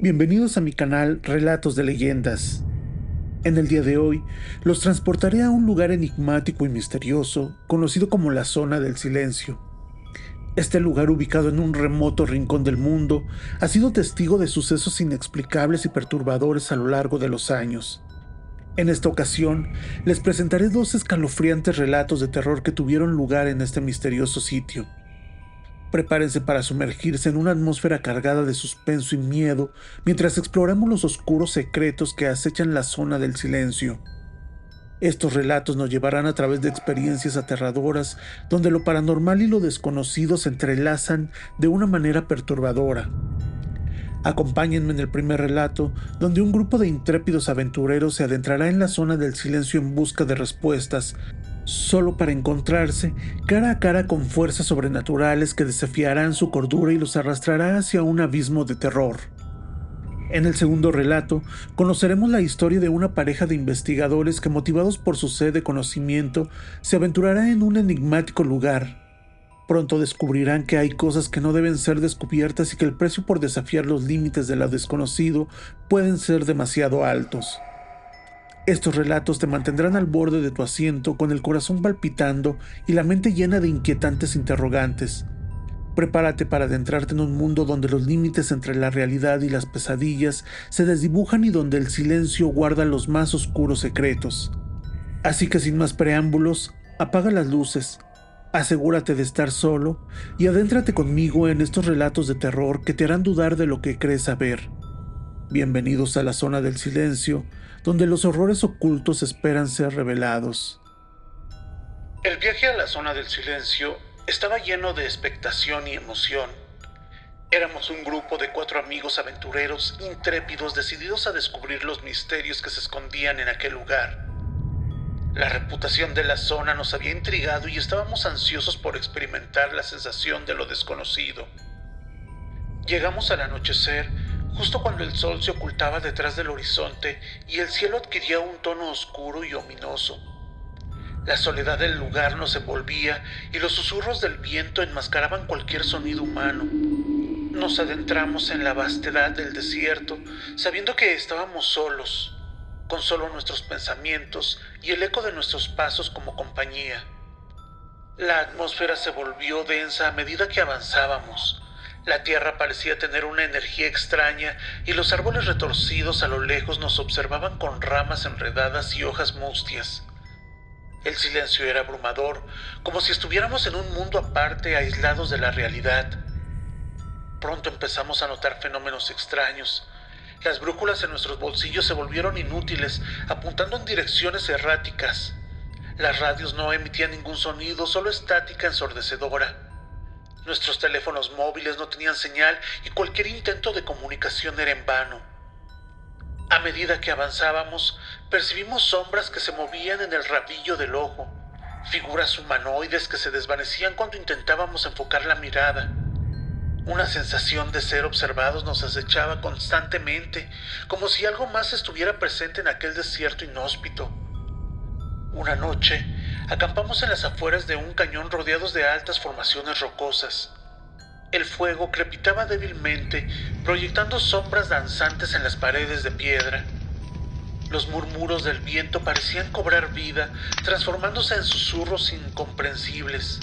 Bienvenidos a mi canal Relatos de Leyendas. En el día de hoy los transportaré a un lugar enigmático y misterioso conocido como la Zona del Silencio. Este lugar ubicado en un remoto rincón del mundo ha sido testigo de sucesos inexplicables y perturbadores a lo largo de los años. En esta ocasión les presentaré dos escalofriantes relatos de terror que tuvieron lugar en este misterioso sitio. Prepárense para sumergirse en una atmósfera cargada de suspenso y miedo mientras exploramos los oscuros secretos que acechan la zona del silencio. Estos relatos nos llevarán a través de experiencias aterradoras donde lo paranormal y lo desconocido se entrelazan de una manera perturbadora. Acompáñenme en el primer relato, donde un grupo de intrépidos aventureros se adentrará en la zona del silencio en busca de respuestas, solo para encontrarse cara a cara con fuerzas sobrenaturales que desafiarán su cordura y los arrastrará hacia un abismo de terror. En el segundo relato, conoceremos la historia de una pareja de investigadores que, motivados por su sed de conocimiento, se aventurará en un enigmático lugar. Pronto descubrirán que hay cosas que no deben ser descubiertas y que el precio por desafiar los límites de lo desconocido pueden ser demasiado altos. Estos relatos te mantendrán al borde de tu asiento con el corazón palpitando y la mente llena de inquietantes interrogantes. Prepárate para adentrarte en un mundo donde los límites entre la realidad y las pesadillas se desdibujan y donde el silencio guarda los más oscuros secretos. Así que sin más preámbulos, apaga las luces, asegúrate de estar solo y adéntrate conmigo en estos relatos de terror que te harán dudar de lo que crees saber. Bienvenidos a la zona del silencio, donde los horrores ocultos esperan ser revelados. El viaje a la zona del silencio estaba lleno de expectación y emoción. Éramos un grupo de cuatro amigos aventureros intrépidos decididos a descubrir los misterios que se escondían en aquel lugar. La reputación de la zona nos había intrigado y estábamos ansiosos por experimentar la sensación de lo desconocido. Llegamos al anochecer justo cuando el sol se ocultaba detrás del horizonte y el cielo adquiría un tono oscuro y ominoso. La soledad del lugar nos envolvía y los susurros del viento enmascaraban cualquier sonido humano. Nos adentramos en la vastedad del desierto, sabiendo que estábamos solos, con solo nuestros pensamientos y el eco de nuestros pasos como compañía. La atmósfera se volvió densa a medida que avanzábamos. La tierra parecía tener una energía extraña y los árboles retorcidos a lo lejos nos observaban con ramas enredadas y hojas mustias. El silencio era abrumador, como si estuviéramos en un mundo aparte, aislados de la realidad. Pronto empezamos a notar fenómenos extraños. Las brújulas en nuestros bolsillos se volvieron inútiles, apuntando en direcciones erráticas. Las radios no emitían ningún sonido, solo estática ensordecedora. Nuestros teléfonos móviles no tenían señal y cualquier intento de comunicación era en vano. A medida que avanzábamos, percibimos sombras que se movían en el rabillo del ojo, figuras humanoides que se desvanecían cuando intentábamos enfocar la mirada. Una sensación de ser observados nos acechaba constantemente, como si algo más estuviera presente en aquel desierto inhóspito. Una noche, acampamos en las afueras de un cañón rodeados de altas formaciones rocosas. El fuego crepitaba débilmente, proyectando sombras danzantes en las paredes de piedra. Los murmuros del viento parecían cobrar vida, transformándose en susurros incomprensibles.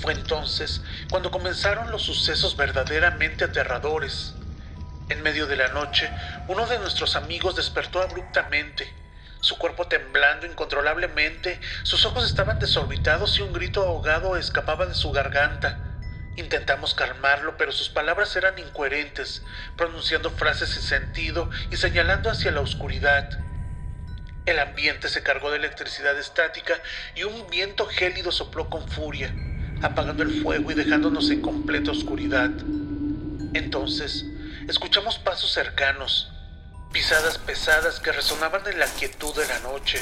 Fue entonces cuando comenzaron los sucesos verdaderamente aterradores. En medio de la noche, uno de nuestros amigos despertó abruptamente su cuerpo temblando incontrolablemente, sus ojos estaban desorbitados y un grito ahogado escapaba de su garganta. Intentamos calmarlo, pero sus palabras eran incoherentes, pronunciando frases sin sentido y señalando hacia la oscuridad. El ambiente se cargó de electricidad estática y un viento gélido sopló con furia, apagando el fuego y dejándonos en completa oscuridad. Entonces, escuchamos pasos cercanos, pisadas pesadas que resonaban en la quietud de la noche.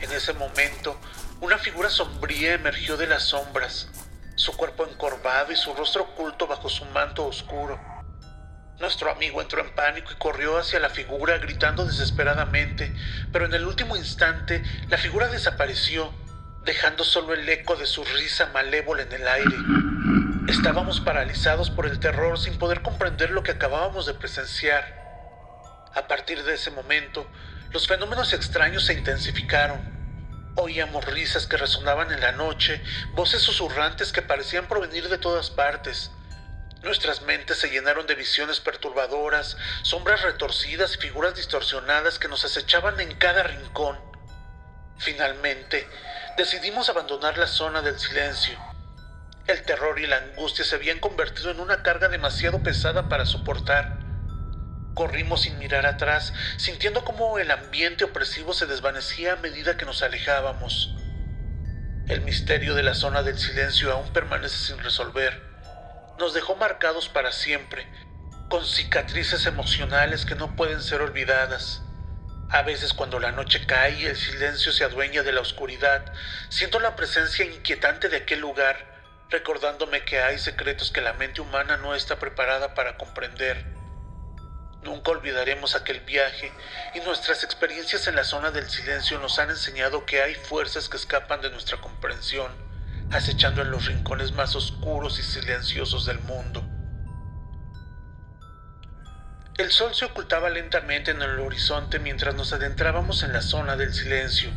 En ese momento, una figura sombría emergió de las sombras, su cuerpo encorvado y su rostro oculto bajo su manto oscuro. Nuestro amigo entró en pánico y corrió hacia la figura gritando desesperadamente, pero en el último instante la figura desapareció, dejando solo el eco de su risa malévola en el aire. Estábamos paralizados por el terror sin poder comprender lo que acabábamos de presenciar. A partir de ese momento, los fenómenos extraños se intensificaron. Oíamos risas que resonaban en la noche, voces susurrantes que parecían provenir de todas partes. Nuestras mentes se llenaron de visiones perturbadoras, sombras retorcidas y figuras distorsionadas que nos acechaban en cada rincón. Finalmente, decidimos abandonar la zona del silencio. El terror y la angustia se habían convertido en una carga demasiado pesada para soportar. Corrimos sin mirar atrás, sintiendo cómo el ambiente opresivo se desvanecía a medida que nos alejábamos. El misterio de la zona del silencio aún permanece sin resolver. Nos dejó marcados para siempre, con cicatrices emocionales que no pueden ser olvidadas. A veces cuando la noche cae y el silencio se adueña de la oscuridad, siento la presencia inquietante de aquel lugar, recordándome que hay secretos que la mente humana no está preparada para comprender. Nunca olvidaremos aquel viaje y nuestras experiencias en la zona del silencio nos han enseñado que hay fuerzas que escapan de nuestra comprensión, acechando en los rincones más oscuros y silenciosos del mundo. El sol se ocultaba lentamente en el horizonte mientras nos adentrábamos en la zona del silencio.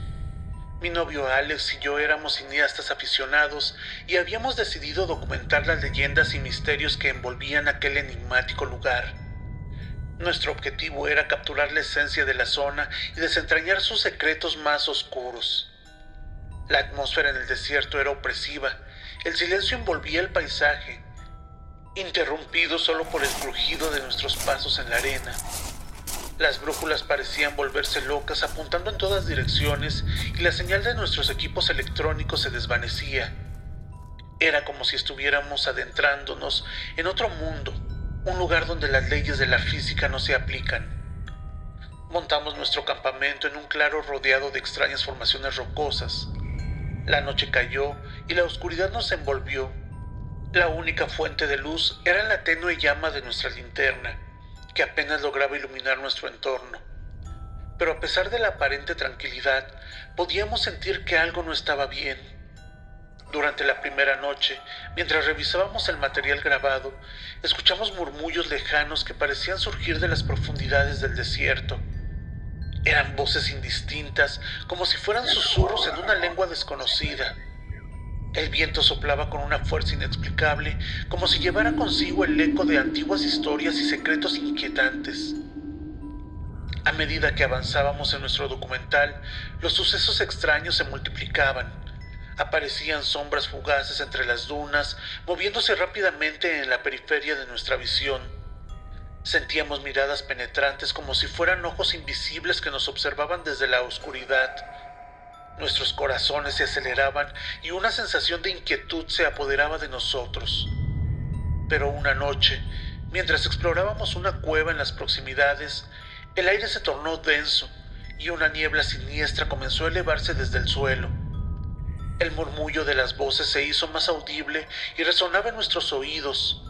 Mi novio Alex y yo éramos cineastas aficionados y habíamos decidido documentar las leyendas y misterios que envolvían aquel enigmático lugar. Nuestro objetivo era capturar la esencia de la zona y desentrañar sus secretos más oscuros. La atmósfera en el desierto era opresiva, el silencio envolvía el paisaje, interrumpido solo por el crujido de nuestros pasos en la arena. Las brújulas parecían volverse locas apuntando en todas direcciones y la señal de nuestros equipos electrónicos se desvanecía. Era como si estuviéramos adentrándonos en otro mundo, un lugar donde las leyes de la física no se aplican. Montamos nuestro campamento en un claro rodeado de extrañas formaciones rocosas. La noche cayó y la oscuridad nos envolvió. La única fuente de luz era la tenue llama de nuestra linterna, que apenas lograba iluminar nuestro entorno. Pero a pesar de la aparente tranquilidad, podíamos sentir que algo no estaba bien durante la primera noche, mientras revisábamos el material grabado, escuchamos murmullos lejanos que parecían surgir de las profundidades del desierto. Eran voces indistintas, como si fueran susurros en una lengua desconocida. El viento soplaba con una fuerza inexplicable, como si llevara consigo el eco de antiguas historias y secretos inquietantes. A medida que avanzábamos en nuestro documental, los sucesos extraños se multiplicaban Aparecían sombras fugaces entre las dunas, moviéndose rápidamente en la periferia de nuestra visión. Sentíamos miradas penetrantes como si fueran ojos invisibles que nos observaban desde la oscuridad. Nuestros corazones se aceleraban y una sensación de inquietud se apoderaba de nosotros. Pero una noche, mientras explorábamos una cueva en las proximidades, el aire se tornó denso y una niebla siniestra comenzó a elevarse desde el suelo. El murmullo de las voces se hizo más audible y resonaba en nuestros oídos,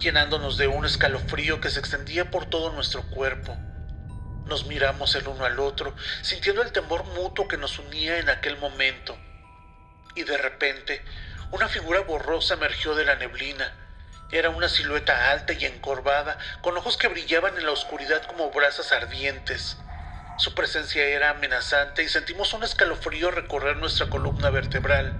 llenándonos de un escalofrío que se extendía por todo nuestro cuerpo. Nos miramos el uno al otro, sintiendo el temor mutuo que nos unía en aquel momento. Y de repente, una figura borrosa emergió de la neblina. Era una silueta alta y encorvada, con ojos que brillaban en la oscuridad como brasas ardientes. Su presencia era amenazante y sentimos un escalofrío recorrer nuestra columna vertebral.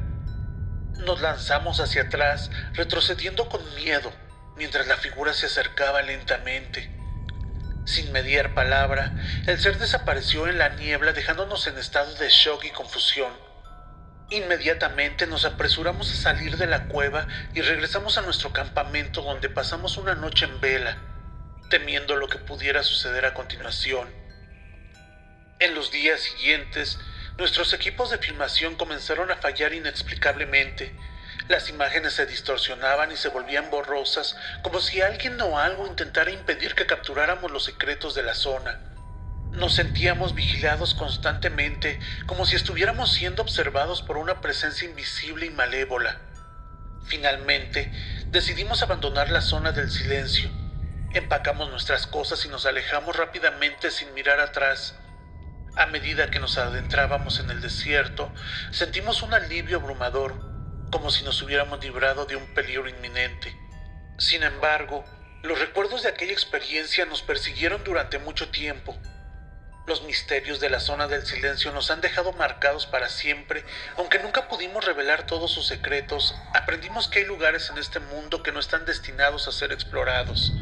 Nos lanzamos hacia atrás, retrocediendo con miedo, mientras la figura se acercaba lentamente. Sin mediar palabra, el ser desapareció en la niebla dejándonos en estado de shock y confusión. Inmediatamente nos apresuramos a salir de la cueva y regresamos a nuestro campamento donde pasamos una noche en vela, temiendo lo que pudiera suceder a continuación. En los días siguientes, nuestros equipos de filmación comenzaron a fallar inexplicablemente. Las imágenes se distorsionaban y se volvían borrosas, como si alguien o algo intentara impedir que capturáramos los secretos de la zona. Nos sentíamos vigilados constantemente, como si estuviéramos siendo observados por una presencia invisible y malévola. Finalmente, decidimos abandonar la zona del silencio. Empacamos nuestras cosas y nos alejamos rápidamente sin mirar atrás. A medida que nos adentrábamos en el desierto, sentimos un alivio abrumador. como si nos hubiéramos librado de un peligro inminente. Sin embargo, los recuerdos de aquella experiencia nos persiguieron durante mucho tiempo. Los misterios de la zona del silencio nos han dejado marcados para siempre, aunque nunca pudimos revelar todos sus secretos, aprendimos que hay lugares en este mundo que no están destinados a ser explorados,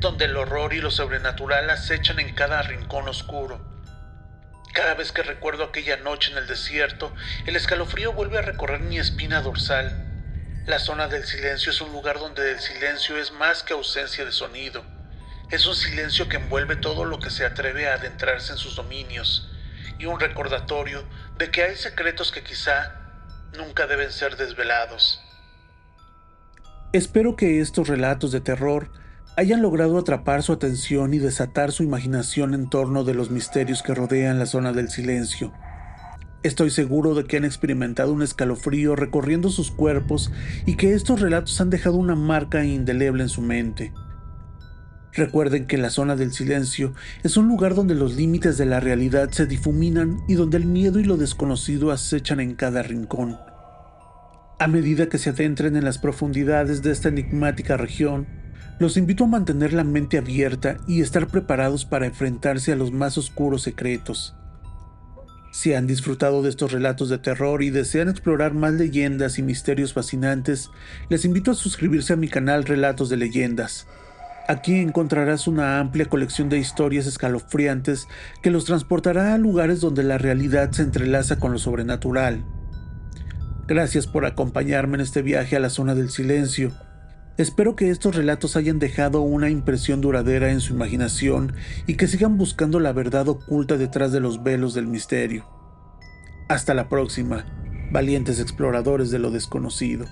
donde el horror y lo sobrenatural acechan en cada rincón oscuro. Cada vez que recuerdo aquella noche en el desierto, el escalofrío vuelve a recorrer mi espina dorsal. La zona del silencio es un lugar donde el silencio es más que ausencia de sonido. Es un silencio que envuelve todo lo que se atreve a adentrarse en sus dominios y un recordatorio de que hay secretos que quizá nunca deben ser desvelados. Espero que estos relatos de terror hayan logrado atrapar su atención y desatar su imaginación en torno de los misterios que rodean la zona del silencio. Estoy seguro de que han experimentado un escalofrío recorriendo sus cuerpos y que estos relatos han dejado una marca indeleble en su mente. Recuerden que la zona del silencio es un lugar donde los límites de la realidad se difuminan y donde el miedo y lo desconocido acechan en cada rincón. A medida que se adentren en las profundidades de esta enigmática región, los invito a mantener la mente abierta y estar preparados para enfrentarse a los más oscuros secretos. Si han disfrutado de estos relatos de terror y desean explorar más leyendas y misterios fascinantes, les invito a suscribirse a mi canal Relatos de Leyendas. Aquí encontrarás una amplia colección de historias escalofriantes que los transportará a lugares donde la realidad se entrelaza con lo sobrenatural. Gracias por acompañarme en este viaje a la zona del silencio. Espero que estos relatos hayan dejado una impresión duradera en su imaginación y que sigan buscando la verdad oculta detrás de los velos del misterio. Hasta la próxima, valientes exploradores de lo desconocido.